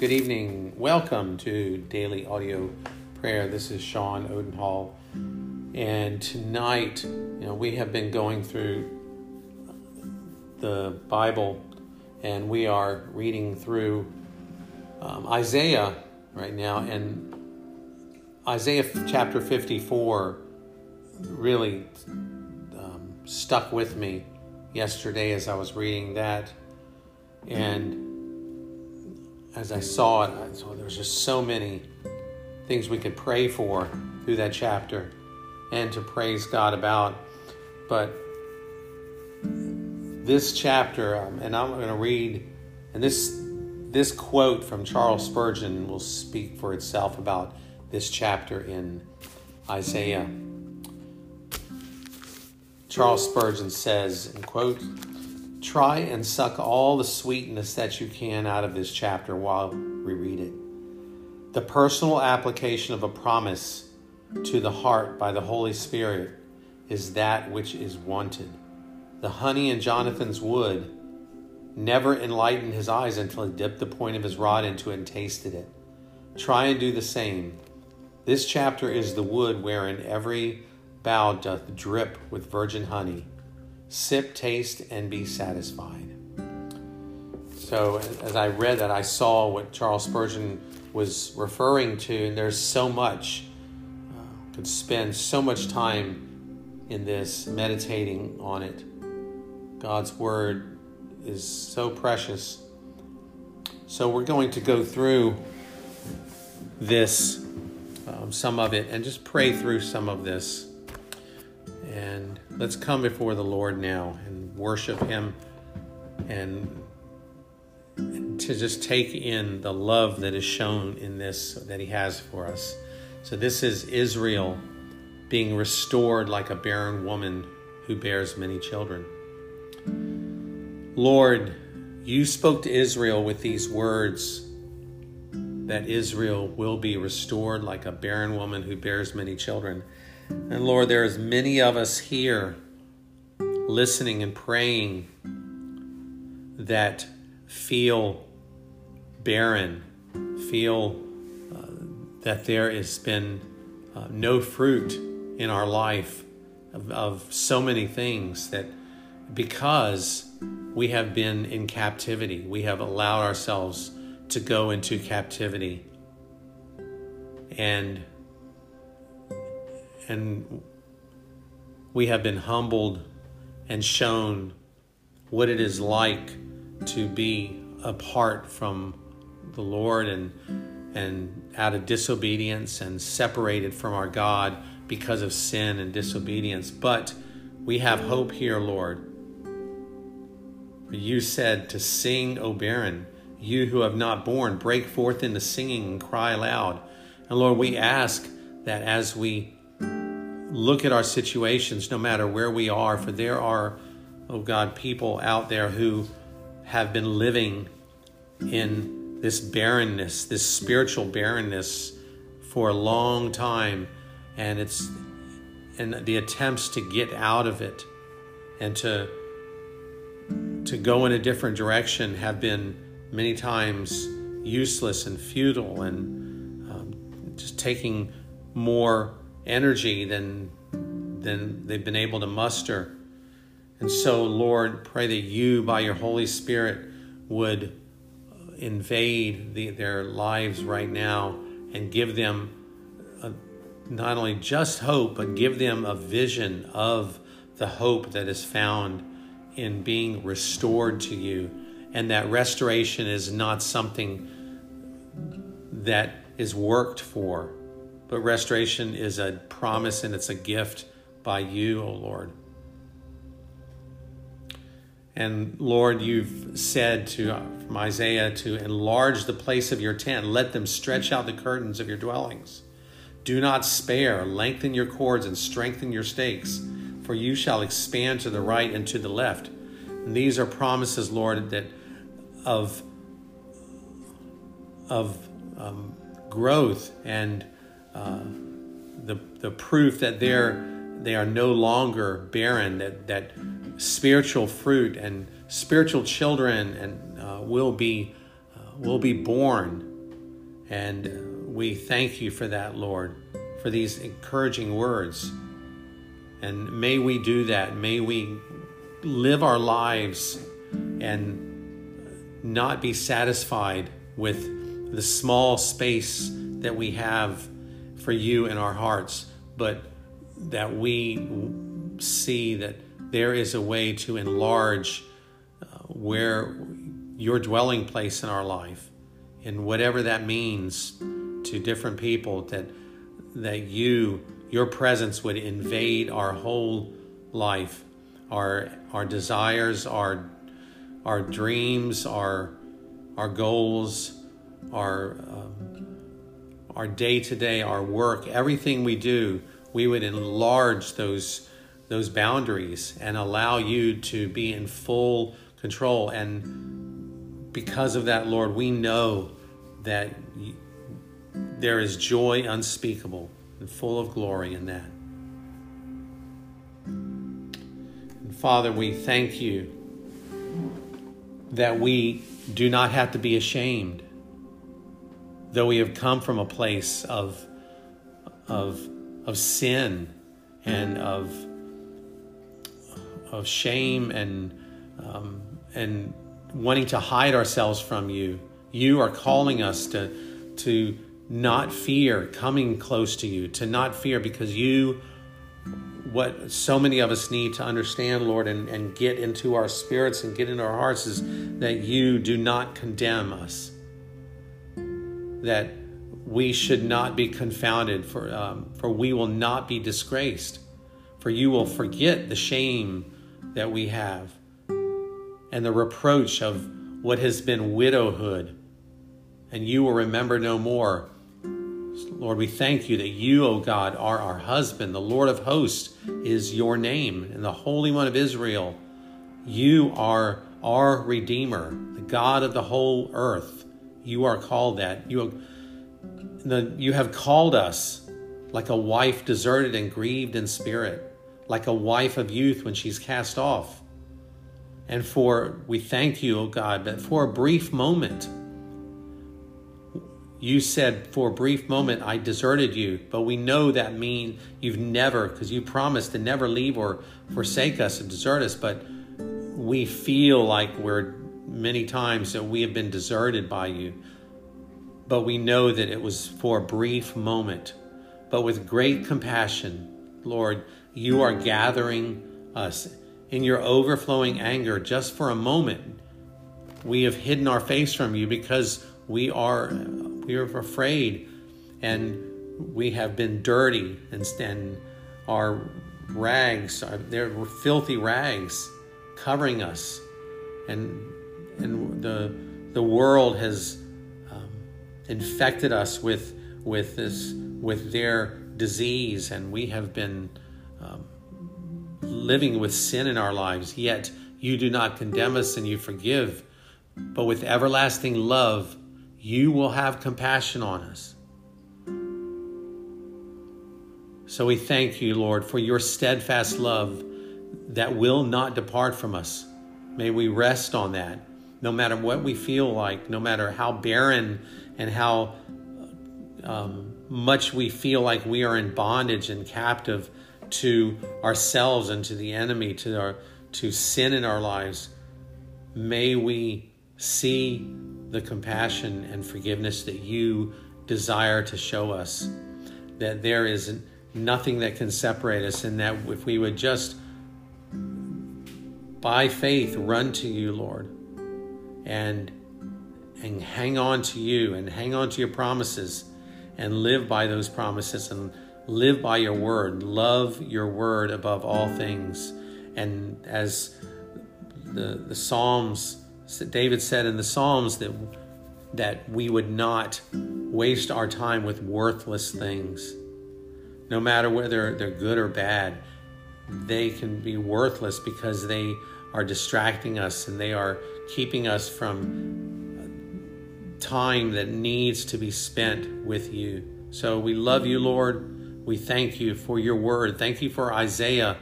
Good evening. Welcome to Daily Audio Prayer. This is Shawn Odendhal. And tonight, you know, we have been going through the Bible and we are reading through um, Isaiah right now. And Isaiah chapter 54 really um, stuck with me yesterday as I was reading that. And as I saw it, I saw there was just so many things we could pray for through that chapter and to praise God about. But this chapter, um, and I'm going to read, and this this quote from Charles Spurgeon will speak for itself about this chapter in Isaiah. Charles Spurgeon says, and quote, Try and suck all the sweetness that you can out of this chapter while we read it. The personal application of a promise to the heart by the Holy Spirit is that which is wanted. The honey in Jonathan's wood never enlightened his eyes until he dipped the point of his rod into it and tasted it. Try and do the same. This chapter is the wood wherein every bough doth drip with virgin honey sip, taste, and be satisfied. So, as I read that, I saw what Charles Spurgeon was referring to, and there's so much. Uh, could spend so much time in this, meditating on it. God's Word is so precious. So, we're going to go through this, um, some of it, and just pray through some of this. And let's come before the Lord now and worship Him and, to just take in the love that is shown in this that He has for us. So, this is Israel being restored like a barren woman who bears many children. Lord, you spoke to Israel with these words that Israel will be restored like a barren woman who bears many children. And Lord, there is many of us here listening and praying that feel barren, feel uh, that there has been uh, no fruit in our life of, of so many things that because we have been in captivity, we have allowed ourselves to go into captivity. And and we have been humbled and shown what it is like to be apart from the Lord and and out of disobedience and separated from our God because of sin and disobedience. But we have hope here, Lord. You said to sing, O barren, you who have not borne, break forth into singing and cry aloud. And Lord, we ask that as we look at our situations, no matter where we are, for there are, oh God, people out there who have been living in this barrenness, this spiritual barrenness for a long time, and it's and the attempts to get out of it and to to go in a different direction have been many times useless and futile and um, just taking more energy than than they've been able to muster. And so, Lord, pray that you, by your Holy Spirit, would invade the, their lives right now and give them a, not only just hope, but give them a vision of the hope that is found in being restored to you. And that restoration is not something that is worked for, but restoration is a promise and it's a gift by you, O oh Lord. And Lord, you've said to from Isaiah to enlarge the place of your tent, let them stretch out the curtains of your dwellings. Do not spare, lengthen your cords and strengthen your stakes, for you shall expand to the right and to the left. And these are promises, Lord, that of of um, growth and uh, the, the proof that they're, they are no longer barren, that, that spiritual fruit and spiritual children and uh, will be uh, will be born And we thank you for that, Lord, for these encouraging words. And may we do that. May we live our lives and not be satisfied with the small space that we have for you in our hearts, but that we see that there is a way to enlarge uh, where your dwelling place in our life and whatever that means to different people that that you your presence would invade our whole life. Our our desires our our dreams our our goals our um, our day to day our work everything we do we would enlarge those those boundaries and allow you to be in full control. And because of that, Lord, we know that there is joy unspeakable and full of glory in that. And Father, we thank you that we do not have to be ashamed, though we have come from a place of, of, of sin and of of shame and um, and wanting to hide ourselves from you. You are calling us to to not fear coming close to you, to not fear because you what so many of us need to understand, Lord, and, and get into our spirits and get into our hearts is that you do not condemn us. That we should not be confounded, for, um, for we will not be disgraced. For you will forget the shame that we have and the reproach of what has been widowhood, and you will remember no more. Lord, we thank you that you, O God, are our husband. The Lord of hosts is your name, and the Holy One of Israel. You are our Redeemer, the God of the whole earth. You are called that. You, the, you have called us like a wife deserted and grieved in spirit like a wife of youth when she's cast off. And for, we thank you, O God, but for a brief moment, you said, for a brief moment, I deserted you, but we know that mean you've never, because you promised to never leave or forsake us and desert us, but we feel like we're many times that we have been deserted by you. But we know that it was for a brief moment. But with great compassion, Lord, you are gathering us in your overflowing anger just for a moment. We have hidden our face from you because we are we are afraid and we have been dirty and, and our rags were filthy rags covering us and and the the world has um, infected us with with this with their disease and we have been um, living with sin in our lives, yet you do not condemn us and you forgive. But with everlasting love, you will have compassion on us. So we thank you, Lord, for your steadfast love that will not depart from us. May we rest on that, no matter what we feel like, no matter how barren and how um, much we feel like we are in bondage and captive to ourselves and to the enemy, to our to sin in our lives, may we see the compassion and forgiveness that you desire to show us. That there is nothing that can separate us, and that if we would just by faith run to you, Lord, and and hang on to you and hang on to your promises and live by those promises and live by your word, love your word above all things. And as the, the Psalms, David said in the Psalms that, that we would not waste our time with worthless things. No matter whether they're good or bad, they can be worthless because they are distracting us and they are keeping us from time that needs to be spent with you. So we love you, Lord. We thank you for your word. Thank you for Isaiah.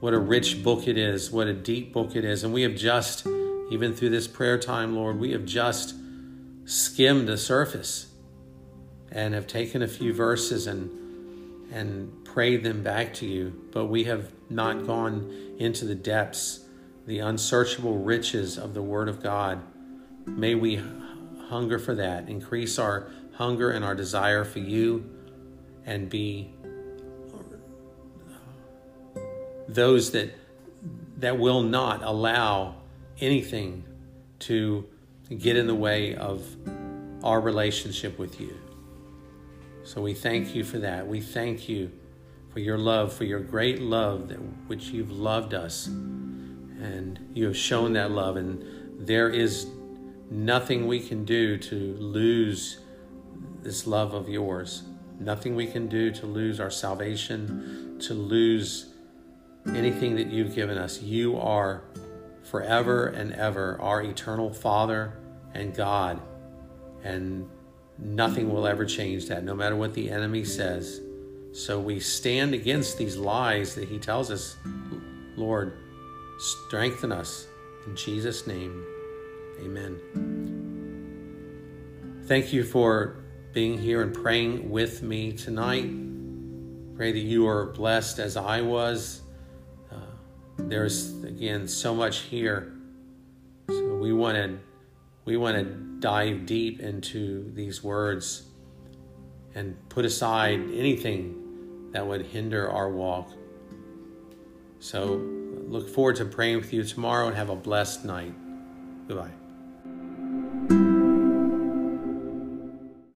What a rich book it is. What a deep book it is. And we have just, even through this prayer time, Lord, we have just skimmed the surface. and have taken a few verses and and prayed them back to you, but we have not gone into the depths, the unsearchable riches of the Word of God. May we hunger for that, increase our hunger and our desire for you, and be those that that will not allow anything to get in the way of our relationship with you. So we thank you for that. We thank you for your love, for your great love that which you've loved us. And you have shown that love and there is nothing we can do to lose this love of yours. Nothing we can do to lose our salvation, to lose anything that you've given us. You are forever and ever our eternal Father and God. And nothing will ever change that, no matter what the enemy says. So we stand against these lies that he tells us. Lord, strengthen us. In Jesus' name, amen. Thank you for being here and praying with me tonight. Pray that you are blessed as I was. Uh, there's again so much here. So we want to we want to dive deep into these words and put aside anything that would hinder our walk. So look forward to praying with you tomorrow and have a blessed night. Goodbye.